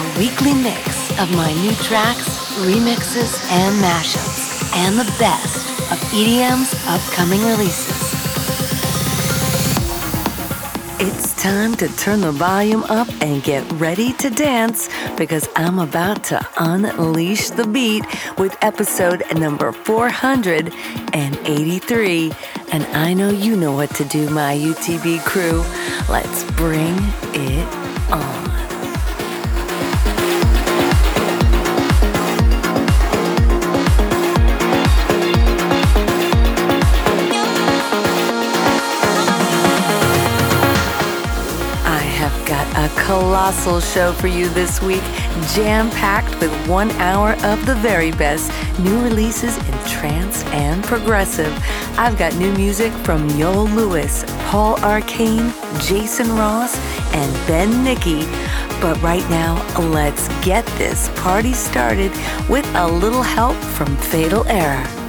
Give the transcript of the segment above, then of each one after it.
a weekly mix of my new tracks, remixes, and mashups, and the best of EDM's upcoming releases. It's time to turn the volume up and get ready to dance because I'm about to unleash the beat with episode number 483. And I know you know what to do, my UTB crew. Let's bring it show for you this week, jam packed with one hour of the very best new releases in trance and progressive. I've got new music from Yoel Lewis, Paul Arcane, Jason Ross, and Ben Nicky. But right now, let's get this party started with a little help from Fatal Error.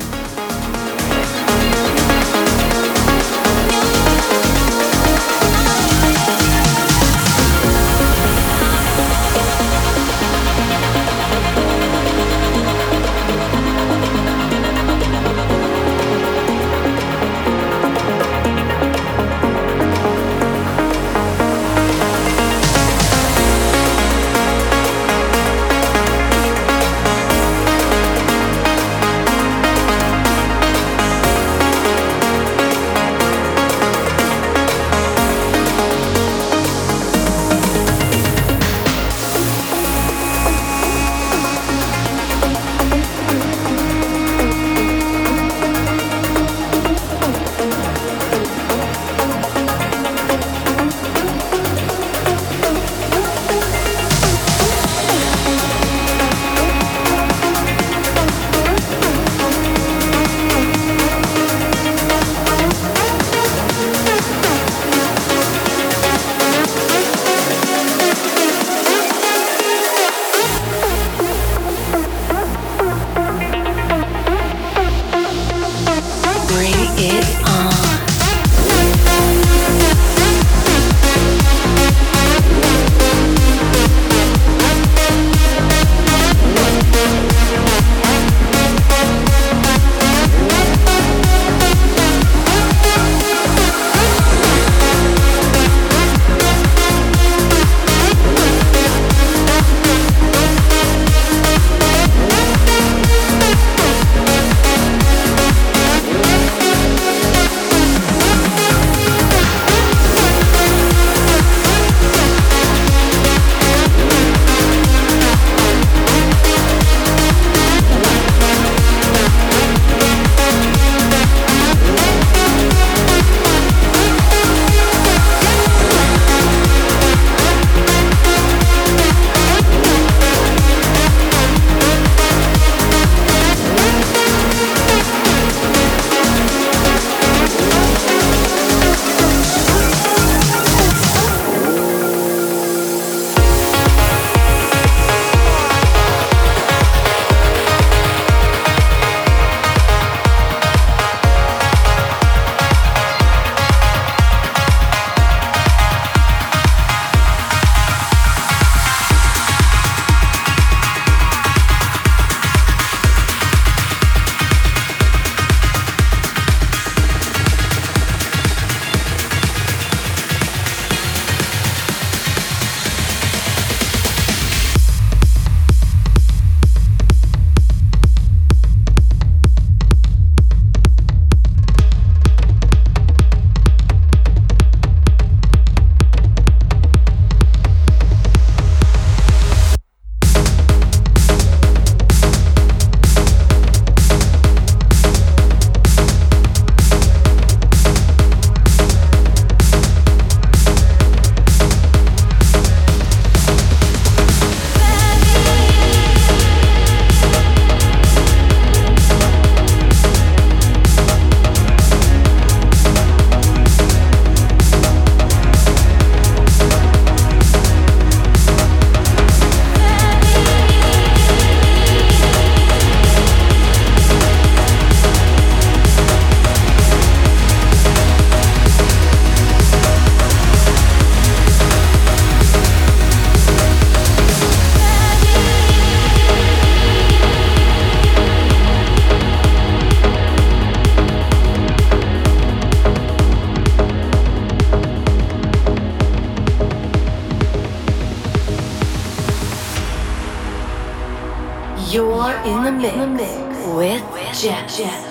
mix, with Jet. Jet.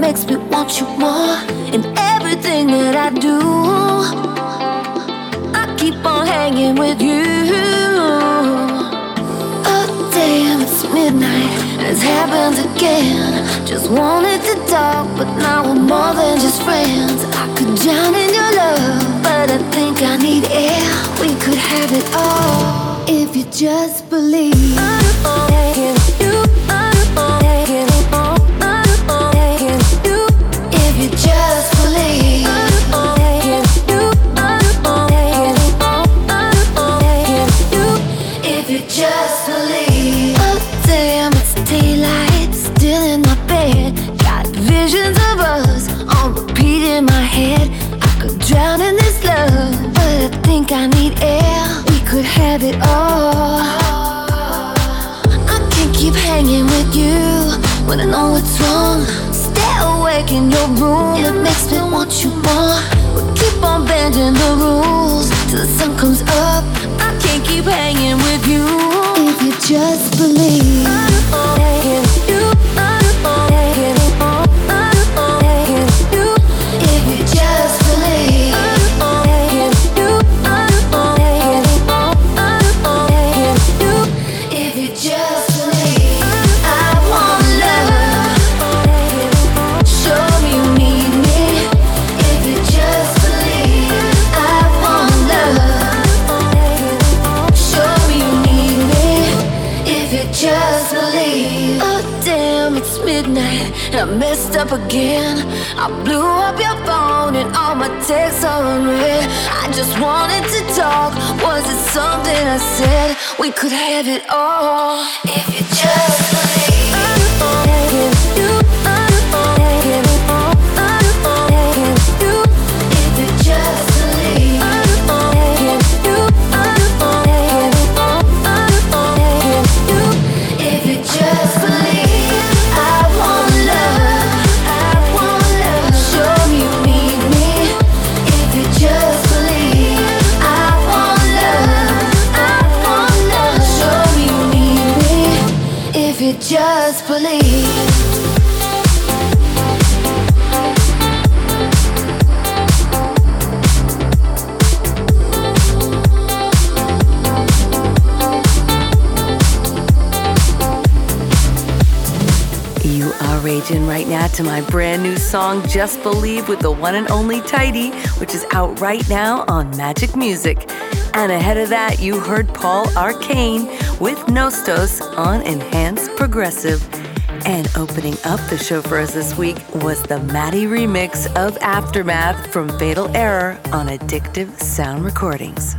makes me want you more in everything that I do. I keep on hanging with you. Oh, damn, it's midnight, and it's happened again. Just wanted to talk, but now we're more than just friends. I could drown in your love, but I think I need air. We could have it all if you just believe. Oh, oh, when I know what's wrong. Stay awake in your room, it makes me want you more. We keep on bending the rules till the sun comes up. I can't keep hanging with you if you just believe. Texts unread. I just wanted to talk. Was it something I said? We could have it all if you just believe. To my brand new song, Just Believe, with the one and only Tydi, which is out right now on Magik Muzik. And ahead of that, you heard Paul Arcane with Nostos on Enhanced Progressive. And opening up the show for us this week was the Maddie remix of Aftermath from Fatal Error on Addictive Sound Recordings.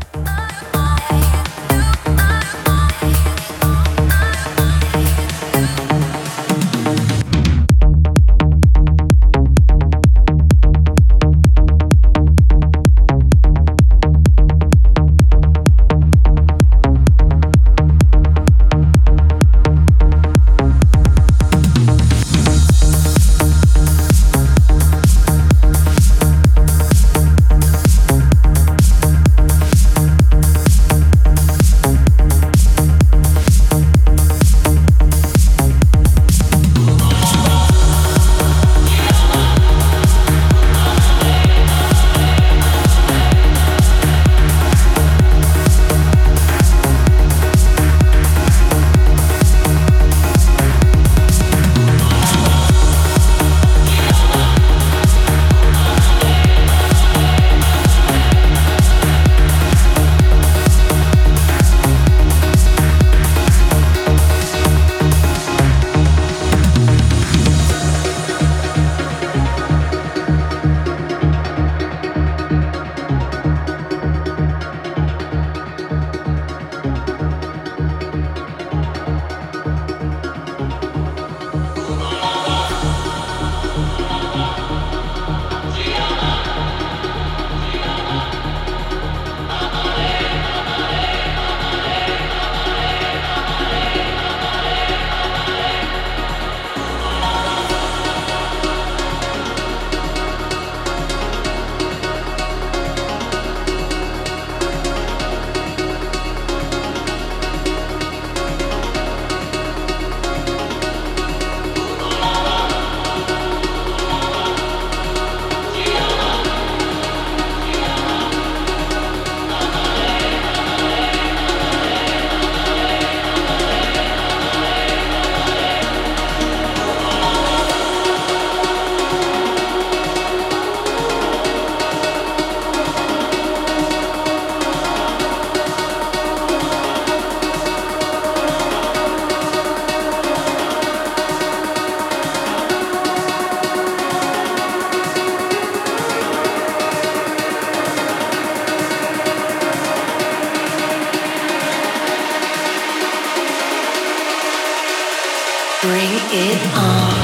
Bring it on.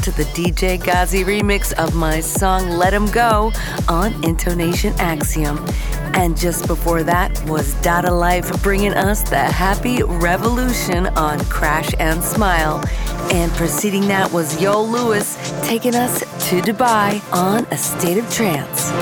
The DJ Gazi remix of my song Let 'em Go on Intonation Axiom. And just before that was Data Life bringing us the Happy Revolution on Crash and Smile. And preceding that was Yoel Lewis taking us to Dubai on A State of Trance.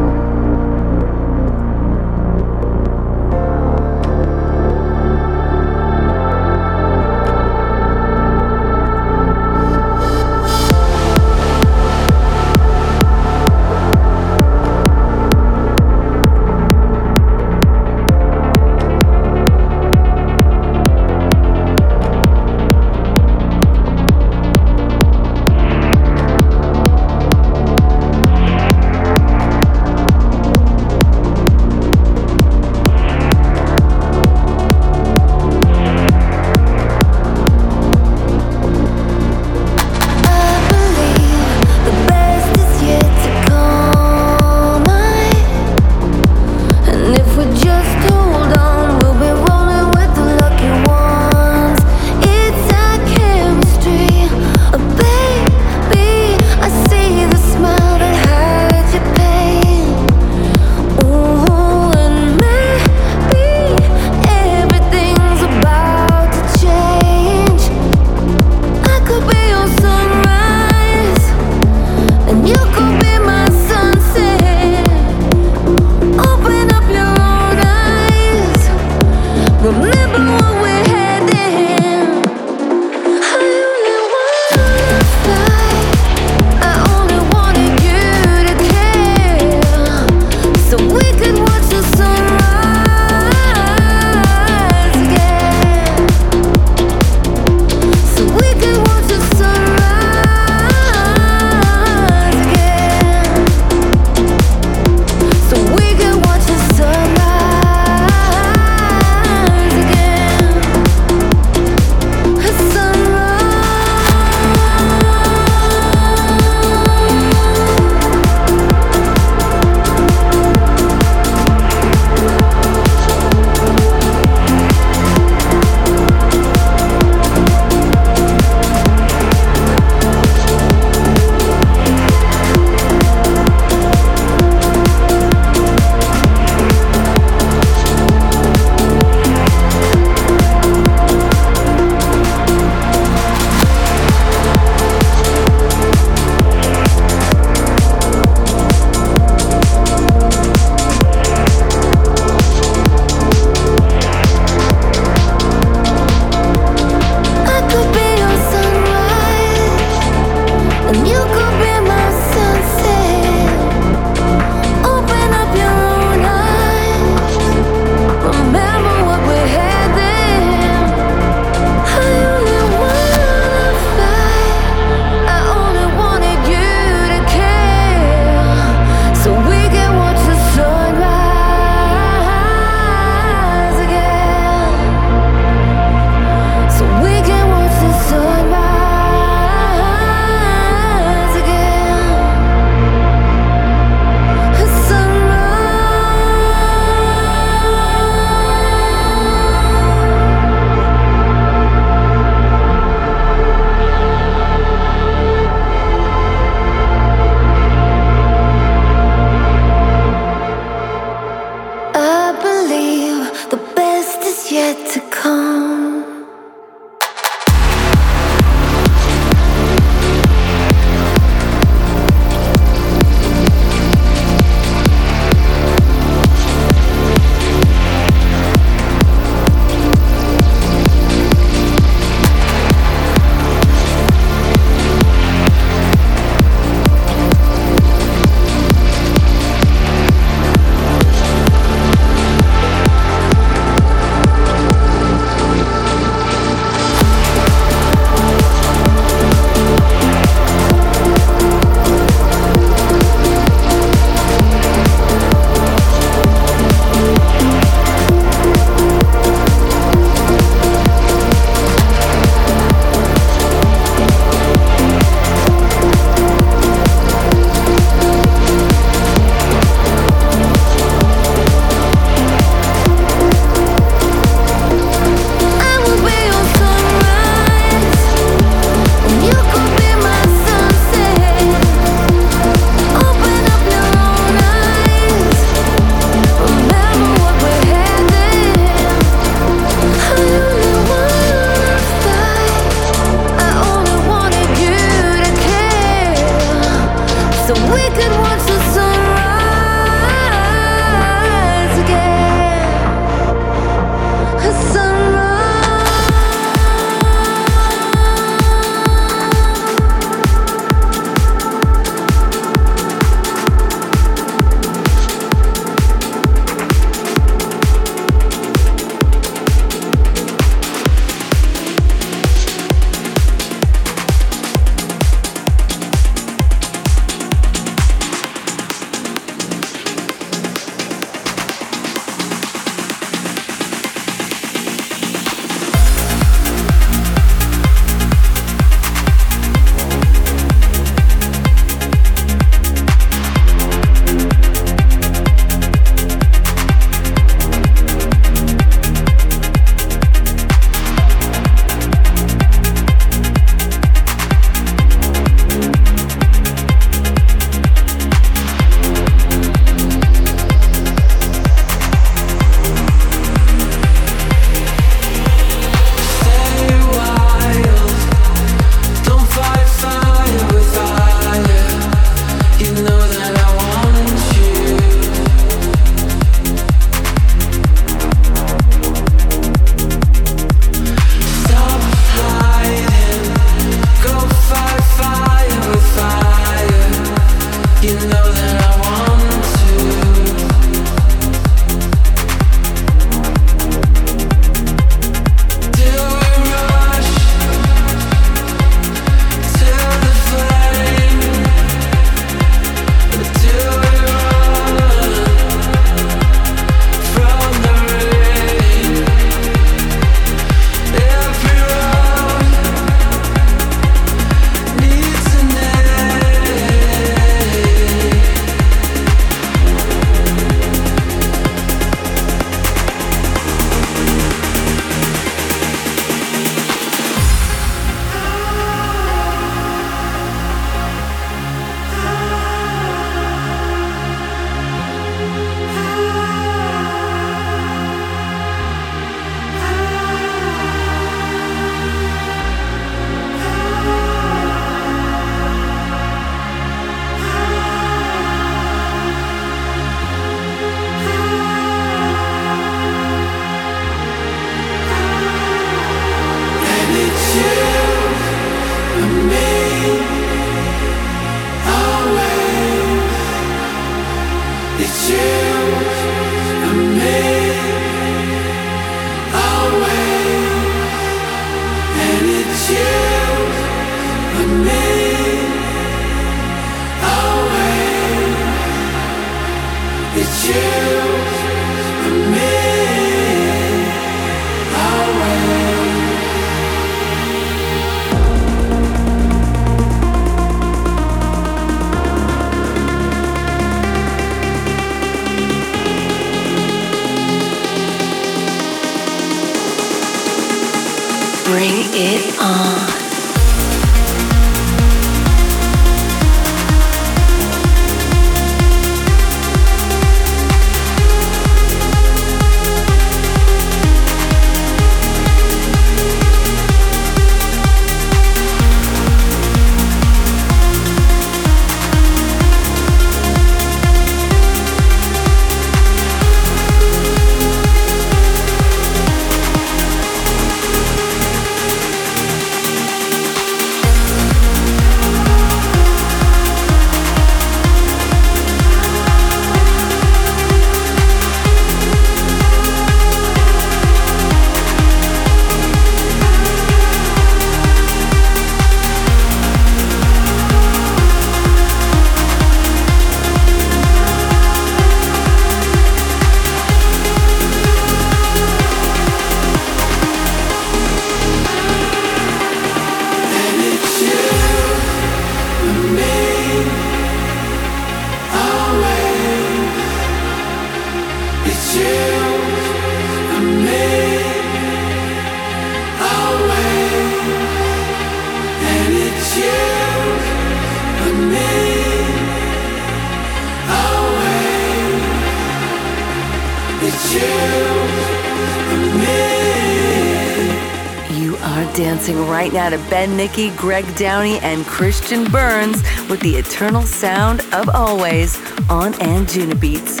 Now to Ben Nicky, Greg Downey, and Christian Burns with the eternal sound of Always on Anjunabeats.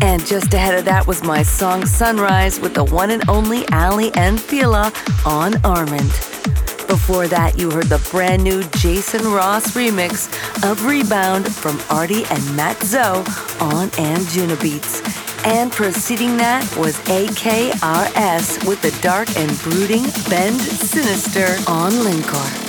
And just ahead of that was my song Sunrise with the one and only Aly and Fila on Armind. Before that, you heard the brand new Jason Ross remix of Rebound from Arty and Matt Zo on Anjunabeats. And preceding that was AKRS with the dark and brooding Bend Sinister on Linkor.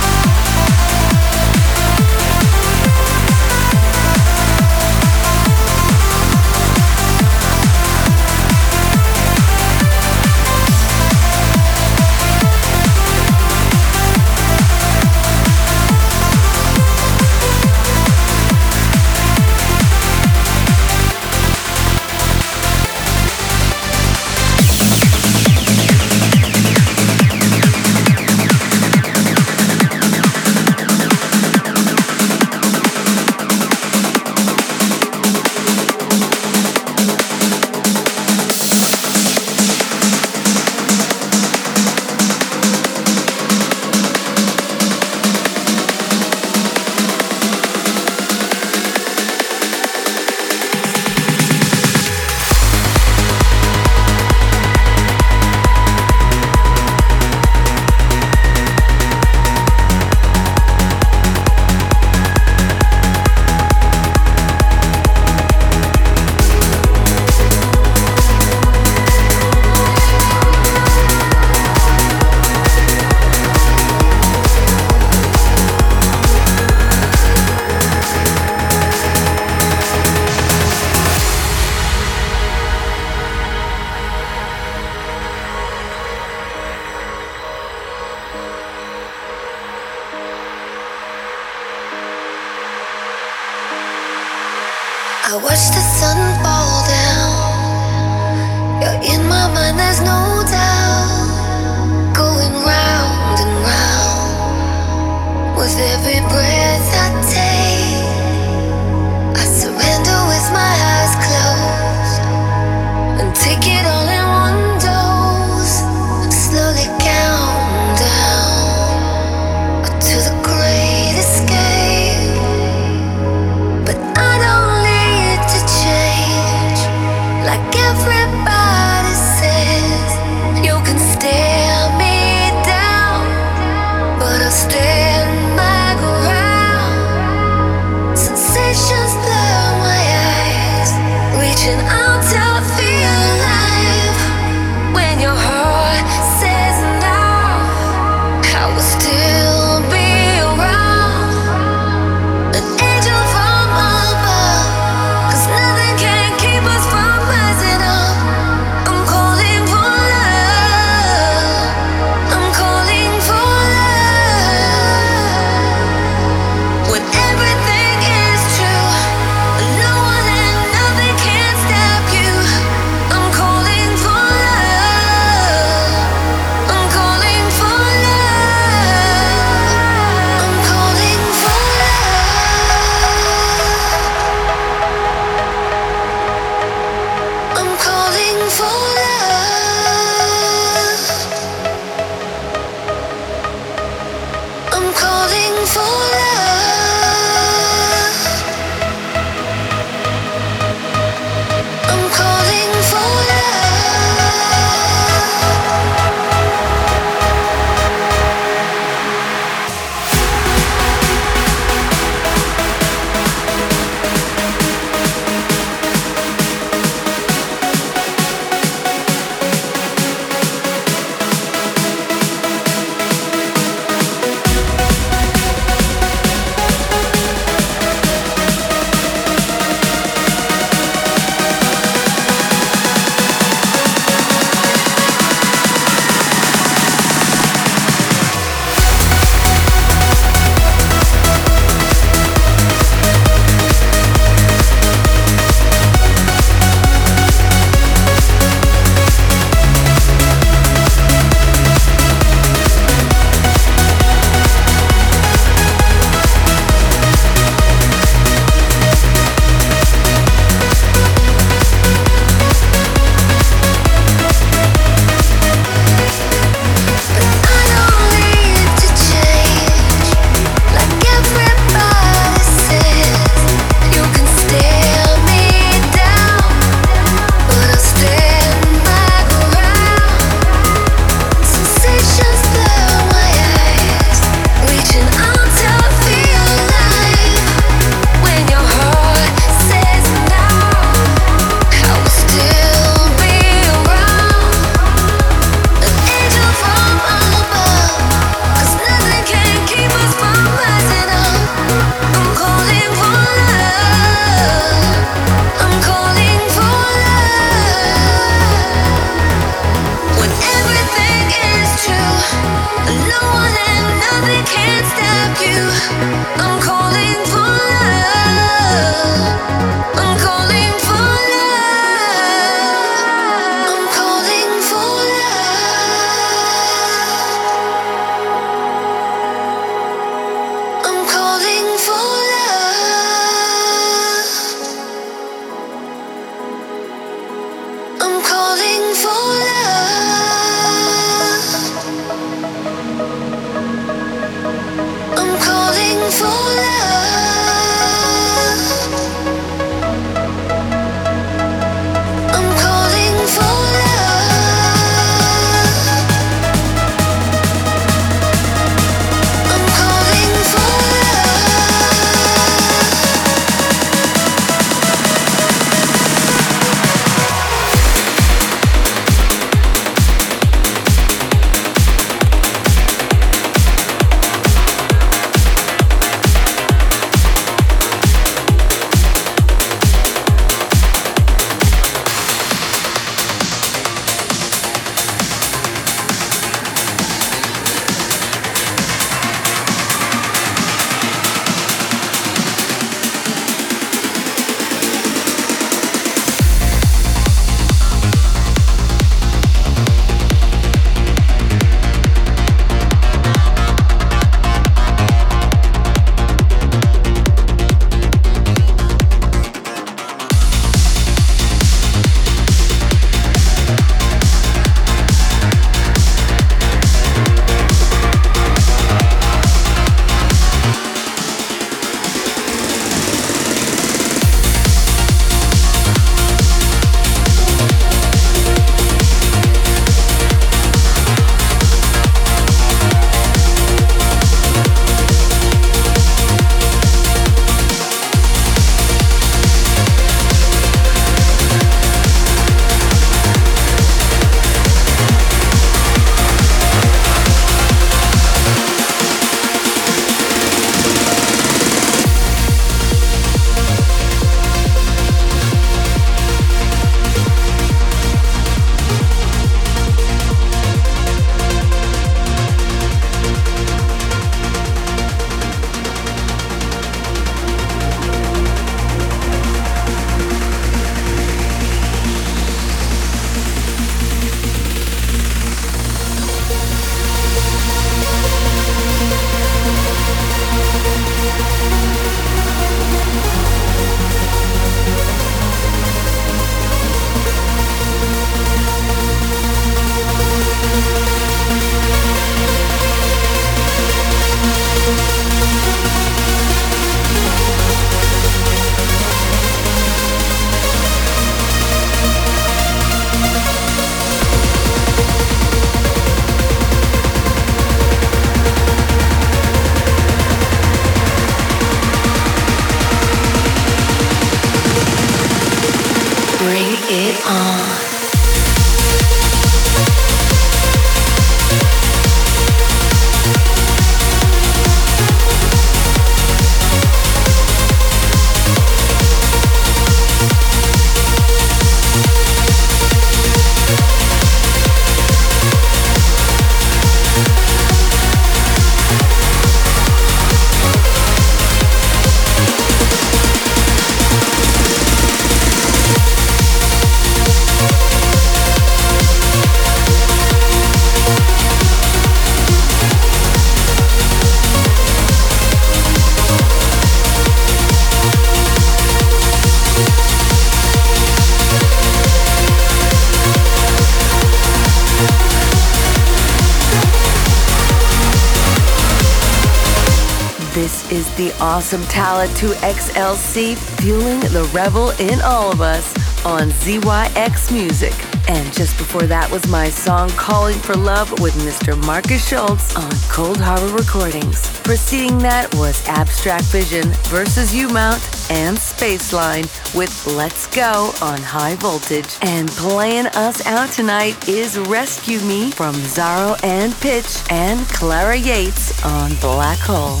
Awesome Talla 2XLC fueling the rebel in all of us on ZYX Music. And just before that was my song Calling for Love with Mr. Markus Schulz on Coldharbour Recordings. Preceding that was Abstract Vision versus U Mount and Spaceline with Let's Go on High Voltage. And playing us out tonight is Rescue Me from Zaro and Pitch and Clara Yates on Black Hole.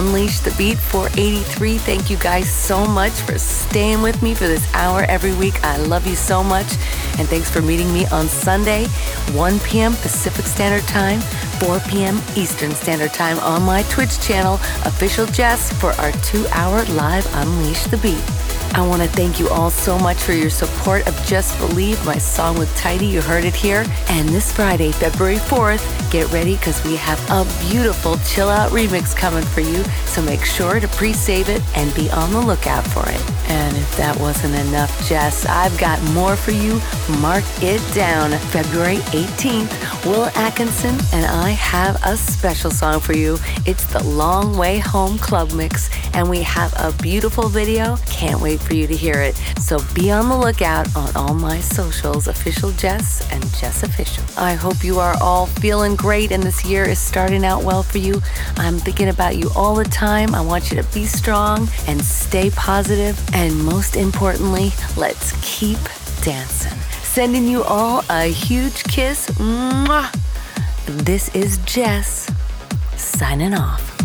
Beat 483. Thank you guys so much for staying with me for this hour every week. I love you so much. And thanks for meeting me on Sunday, 1 p.m. Pacific Standard Time, 4 p.m. Eastern Standard Time on my Twitch channel, Official Jes, for our two hour live Unleash the Beat. I want to thank you all so much for your support of Just Believe, my song with Tydi. You heard it here. And this Friday, February 4th, get ready because we have a beautiful chill out remix coming for you. So make sure to pre save it and be on the lookout for it. And if that wasn't enough, Jess, I've got more for you. Mark it down. February 18th, Will Atkinson and I have a special song for you. It's the Long Way Home Club Mix, and we have a beautiful video. Can't wait for you to hear it. So be on the lookout on all my socials, official Jes and Jes Official. I hope you are all feeling great and this year is starting out well for you. I'm thinking about you all the time. I want you to be strong and stay positive. And most importantly, let's keep dancing. Sending you all a huge kiss. Mwah. This is Jes signing off.